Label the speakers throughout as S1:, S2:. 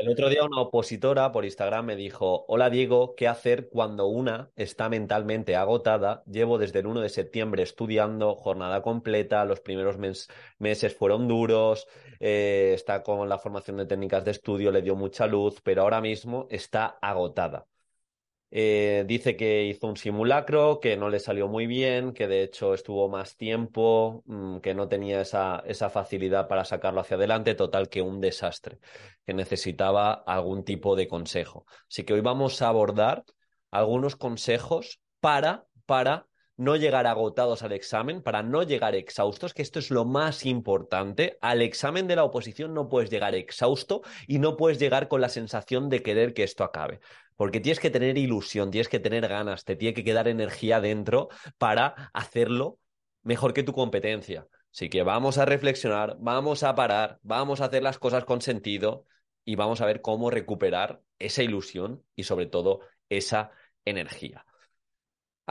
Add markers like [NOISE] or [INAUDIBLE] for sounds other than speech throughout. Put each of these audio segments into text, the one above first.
S1: El otro día una opositora por Instagram me dijo, hola Diego, ¿qué hacer cuando una está mentalmente agotada? Llevo desde el 1 de septiembre estudiando, jornada completa, los primeros meses fueron duros, eh, está con la formación de técnicas de estudio, le dio mucha luz, pero ahora mismo está agotada. Eh, dice que hizo un simulacro, que no le salió muy bien, que de hecho estuvo más tiempo, mm, que no tenía esa, esa facilidad para sacarlo hacia adelante, total que un desastre, que necesitaba algún tipo de consejo. Así que hoy vamos a abordar algunos consejos para, para no llegar agotados al examen, para no llegar exhaustos, que esto es lo más importante. Al examen de la oposición no puedes llegar exhausto y no puedes llegar con la sensación de querer que esto acabe porque tienes que tener ilusión, tienes que tener ganas, te tiene que quedar energía dentro para hacerlo mejor que tu competencia. Así que vamos a reflexionar, vamos a parar, vamos a hacer las cosas con sentido y vamos a ver cómo recuperar esa ilusión y sobre todo esa energía.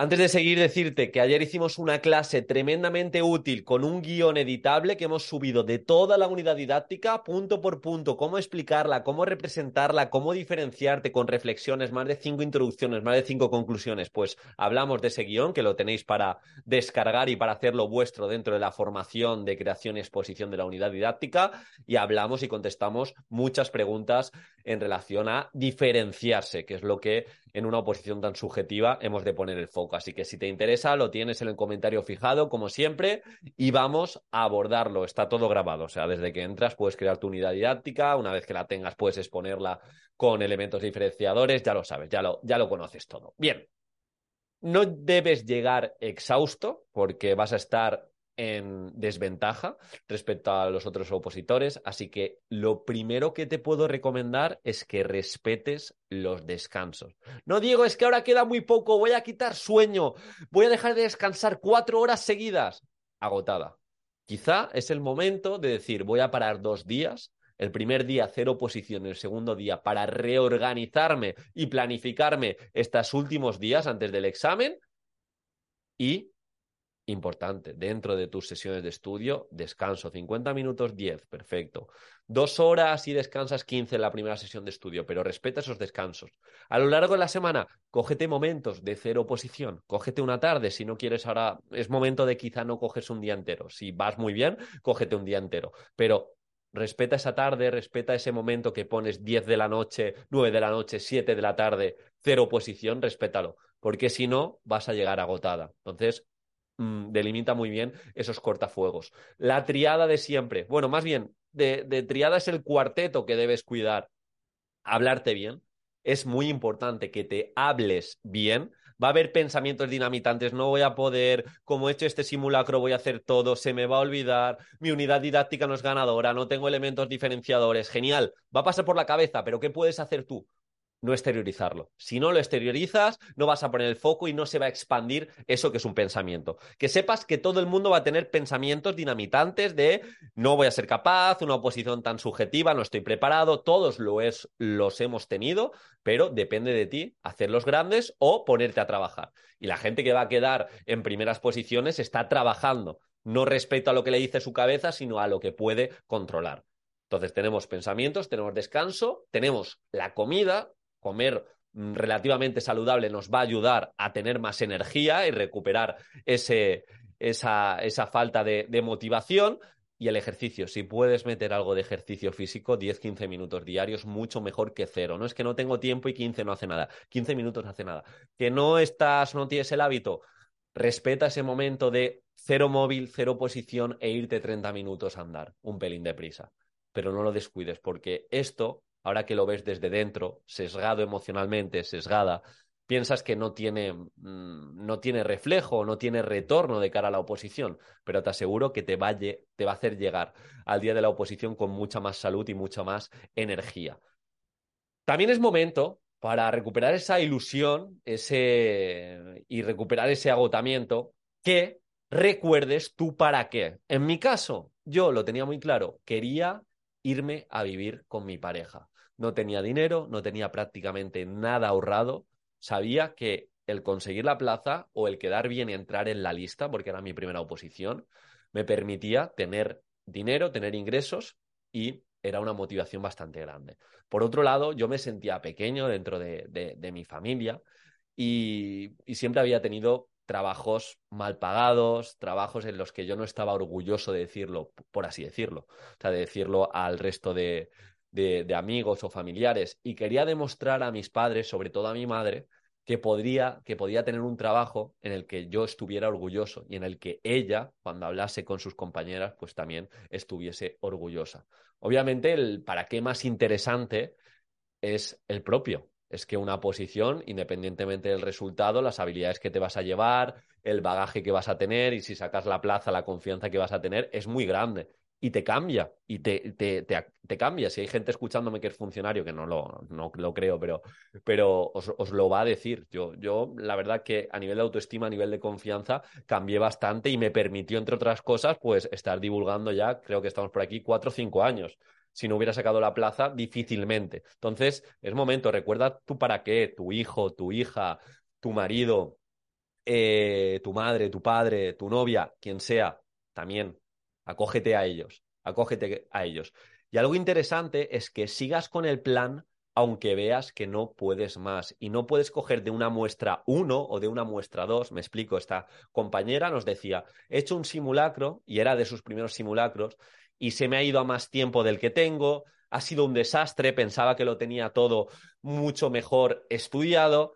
S1: Antes de seguir, decirte que ayer hicimos una clase tremendamente útil con un guion editable que hemos subido de toda la unidad didáctica, punto por punto, cómo explicarla, cómo representarla, cómo diferenciarte con reflexiones, más de cinco introducciones, más de cinco conclusiones. Pues hablamos de ese guion que lo tenéis para descargar y para hacerlo vuestro dentro de la formación de creación y exposición de la unidad didáctica y hablamos y contestamos muchas preguntas en relación a diferenciarse, que es lo que en una oposición tan subjetiva hemos de poner el foco. Así que si te interesa, lo tienes en el comentario fijado, como siempre, y vamos a abordarlo. Está todo grabado. O sea, desde que entras puedes crear tu unidad didáctica, una vez que la tengas puedes exponerla con elementos diferenciadores, ya lo sabes, ya lo, ya lo conoces todo. Bien, no debes llegar exhausto porque vas a estar en desventaja respecto a los otros opositores, así que lo primero que te puedo recomendar es que respetes los descansos. No digo, es que ahora queda muy poco, voy a quitar sueño, voy a dejar de descansar cuatro horas seguidas. Agotada. Quizá es el momento de decir, voy a parar dos días, el primer día cero posición, el segundo día para reorganizarme y planificarme estos últimos días antes del examen y importante, dentro de tus sesiones de estudio, descanso, 50 minutos, 10, perfecto. Dos horas y descansas 15 en la primera sesión de estudio, pero respeta esos descansos. A lo largo de la semana, cógete momentos de cero posición, cógete una tarde, si no quieres ahora, es momento de quizá no coges un día entero. Si vas muy bien, cógete un día entero, pero respeta esa tarde, respeta ese momento que pones 10 de la noche, 9 de la noche, 7 de la tarde, cero posición, respétalo, porque si no, vas a llegar agotada. Entonces, Mm, delimita muy bien esos cortafuegos. La triada de siempre, bueno, más bien, de, de triada es el cuarteto que debes cuidar. Hablarte bien. Es muy importante que te hables bien, va a haber pensamientos dinamitantes, no voy a poder, como he hecho este simulacro, voy a hacer todo, se me va a olvidar, mi unidad didáctica no es ganadora, no tengo elementos diferenciadores, genial, va a pasar por la cabeza, pero ¿qué puedes hacer tú? No exteriorizarlo. Si no lo exteriorizas, no vas a poner el foco y no se va a expandir eso que es un pensamiento. Que sepas que todo el mundo va a tener pensamientos dinamitantes de no voy a ser capaz, una oposición tan subjetiva, no estoy preparado, todos lo es, los hemos tenido, pero depende de ti hacerlos grandes o ponerte a trabajar. Y la gente que va a quedar en primeras posiciones está trabajando, no respecto a lo que le dice su cabeza, sino a lo que puede controlar. Entonces tenemos pensamientos, tenemos descanso, tenemos la comida, comer mm, relativamente saludable nos va a ayudar a tener más energía y recuperar ese, esa, esa falta de, motivación. Y el ejercicio, si puedes meter algo de ejercicio físico, 10-15 minutos diarios, mucho mejor que cero. No es que no tengo tiempo y 15 no hace nada. 15 minutos no hace nada. Que no estás, no tienes el hábito, respeta ese momento de cero móvil, cero posición e irte 30 minutos a andar, un pelín de prisa. Pero no lo descuides porque esto ahora que lo ves desde dentro, sesgado emocionalmente, sesgada, piensas que no tiene, mm, no tiene reflejo, no tiene retorno de cara a la oposición, pero te aseguro que te va, te va a hacer llegar al día de la oposición con mucha más salud y mucha más energía. También es momento para recuperar esa ilusión ese, y recuperar ese agotamiento que recuerdes tú para qué. En mi caso, yo lo tenía muy claro, quería irme a vivir con mi pareja. No tenía dinero, no tenía prácticamente nada ahorrado. Sabía que el conseguir la plaza o el quedar bien y entrar en la lista, porque era mi primera oposición, me permitía tener dinero, tener ingresos y era una motivación bastante grande. Por otro lado, yo me sentía pequeño dentro de, mi familia y, siempre había tenido trabajos mal pagados, trabajos en los que yo no estaba orgulloso de decirlo, por así decirlo, o sea, de decirlo al resto de, de, amigos o familiares. Y quería demostrar a mis padres, sobre todo a mi madre, que podría, que podía tener un trabajo en el que yo estuviera orgulloso y en el que ella, cuando hablase con sus compañeras, pues también estuviese orgullosa. Obviamente, el para qué más interesante es el propio, es que una posición, independientemente del resultado, las habilidades que te vas a llevar, el bagaje que vas a tener y si sacas la plaza, la confianza que vas a tener, es muy grande. Y te cambia, y te, te, cambia. Si hay gente escuchándome que es funcionario, que no lo, no lo creo, pero, pero os, os, lo va a decir. Yo, yo, la verdad que a nivel de autoestima, a nivel de confianza, cambié bastante y me permitió, entre otras cosas, pues estar divulgando ya, creo que estamos por aquí, cuatro o cinco años si no hubiera sacado la plaza, difícilmente. Entonces, es momento, recuerda tú para qué, tu hijo, tu hija, tu marido, eh, tu madre, tu padre, tu novia, quien sea, también acógete a ellos, acógete a ellos. Y algo interesante es que sigas con el plan aunque veas que no puedes más. Y no puedes coger de una muestra uno o de una muestra dos. Me explico, esta compañera nos decía, he hecho un simulacro, y era de sus primeros simulacros, y se me ha ido a más tiempo del que tengo, ha sido un desastre, pensaba que lo tenía todo mucho mejor estudiado,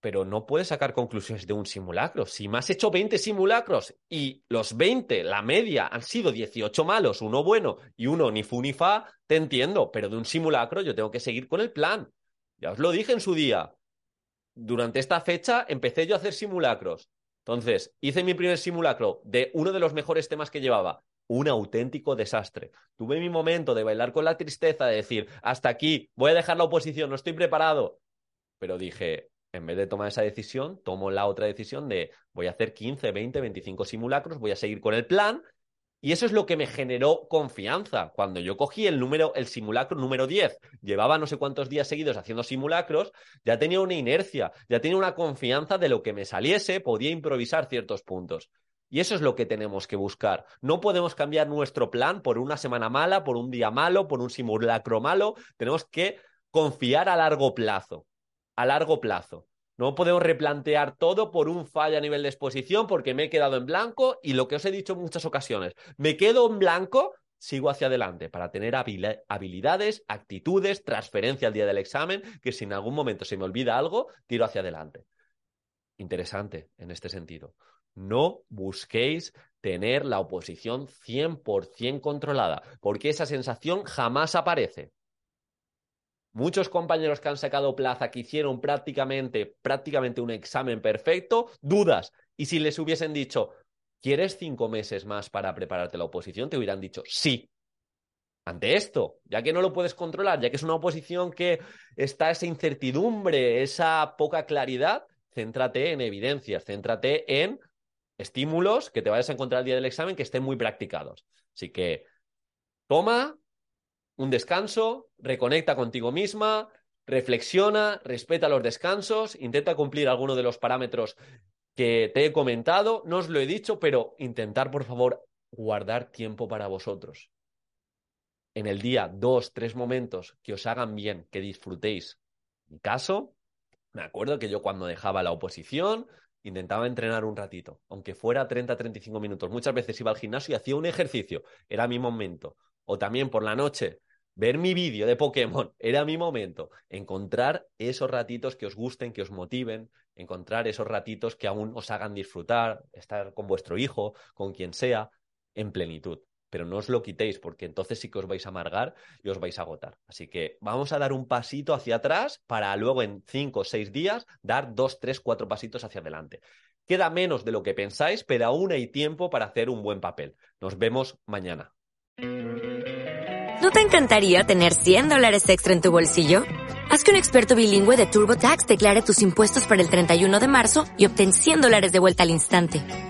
S1: pero no puedes sacar conclusiones de un simulacro. Si me has hecho 20 simulacros y los 20, la media, han sido 18 malos, uno bueno y uno ni fu ni fa, te entiendo, pero de un simulacro yo tengo que seguir con el plan. Ya os lo dije en su día. Durante esta fecha empecé yo a hacer simulacros. Entonces, hice mi primer simulacro de uno de los mejores temas que llevaba, un auténtico desastre. Tuve mi momento de bailar con la tristeza, de decir, hasta aquí, voy a dejar la oposición, no estoy preparado. Pero dije, en vez de tomar esa decisión, tomo la otra decisión de voy a hacer 15, 20, 25 simulacros, voy a seguir con el plan. Y eso es lo que me generó confianza. Cuando yo cogí el número, el simulacro número 10, llevaba no sé cuántos días seguidos haciendo simulacros, ya tenía una inercia, ya tenía una confianza de lo que me saliese, podía improvisar ciertos puntos. Y eso es lo que tenemos que buscar. No podemos cambiar nuestro plan por una semana mala, por un día malo, por un simulacro malo. Tenemos que confiar a largo plazo. A largo plazo. No podemos replantear todo por un fallo a nivel de exposición porque me he quedado en blanco y lo que os he dicho en muchas ocasiones, me quedo en blanco, sigo hacia adelante para tener habilidades, actitudes, transferencia al día del examen, que si en algún momento se me olvida algo, tiro hacia adelante. Interesante en este sentido. No busquéis tener la oposición 100% controlada, porque esa sensación jamás aparece. Muchos compañeros que han sacado plaza, que hicieron prácticamente, prácticamente un examen perfecto, dudas. Y si les hubiesen dicho, ¿quieres cinco meses más para prepararte la oposición? Te hubieran dicho, sí. Ante esto, ya que no lo puedes controlar, ya que es una oposición que está esa incertidumbre, esa poca claridad, céntrate en evidencias, céntrate en estímulos que te vayas a encontrar el día del examen que estén muy practicados. Así que toma un descanso, reconecta contigo misma, reflexiona, respeta los descansos, intenta cumplir alguno de los parámetros que te he comentado. No os lo he dicho, pero intentar, por favor, guardar tiempo para vosotros. En el día, dos, tres momentos que os hagan bien, que disfrutéis. En mi caso, me acuerdo que yo cuando dejaba la oposición, intentaba entrenar un ratito, aunque fuera 30-35 minutos. Muchas veces iba al gimnasio y hacía un ejercicio, era mi momento. O también por la noche, ver mi vídeo de Pokémon, [LAUGHS] era mi momento. Encontrar esos ratitos que os gusten, que os motiven, encontrar esos ratitos que aún os hagan disfrutar, estar con vuestro hijo, con quien sea, en plenitud. Pero no os lo quitéis porque entonces sí que os vais a amargar y os vais a agotar. Así que vamos a dar un pasito hacia atrás para luego en cinco o seis días dar dos, tres, cuatro pasitos hacia adelante. Queda menos de lo que pensáis, pero aún hay tiempo para hacer un buen papel. Nos vemos mañana.
S2: ¿No te encantaría tener 100 dólares extra en tu bolsillo? Haz que un experto bilingüe de TurboTax declare tus impuestos para el 31 de marzo y obtén 100 dólares de vuelta al instante.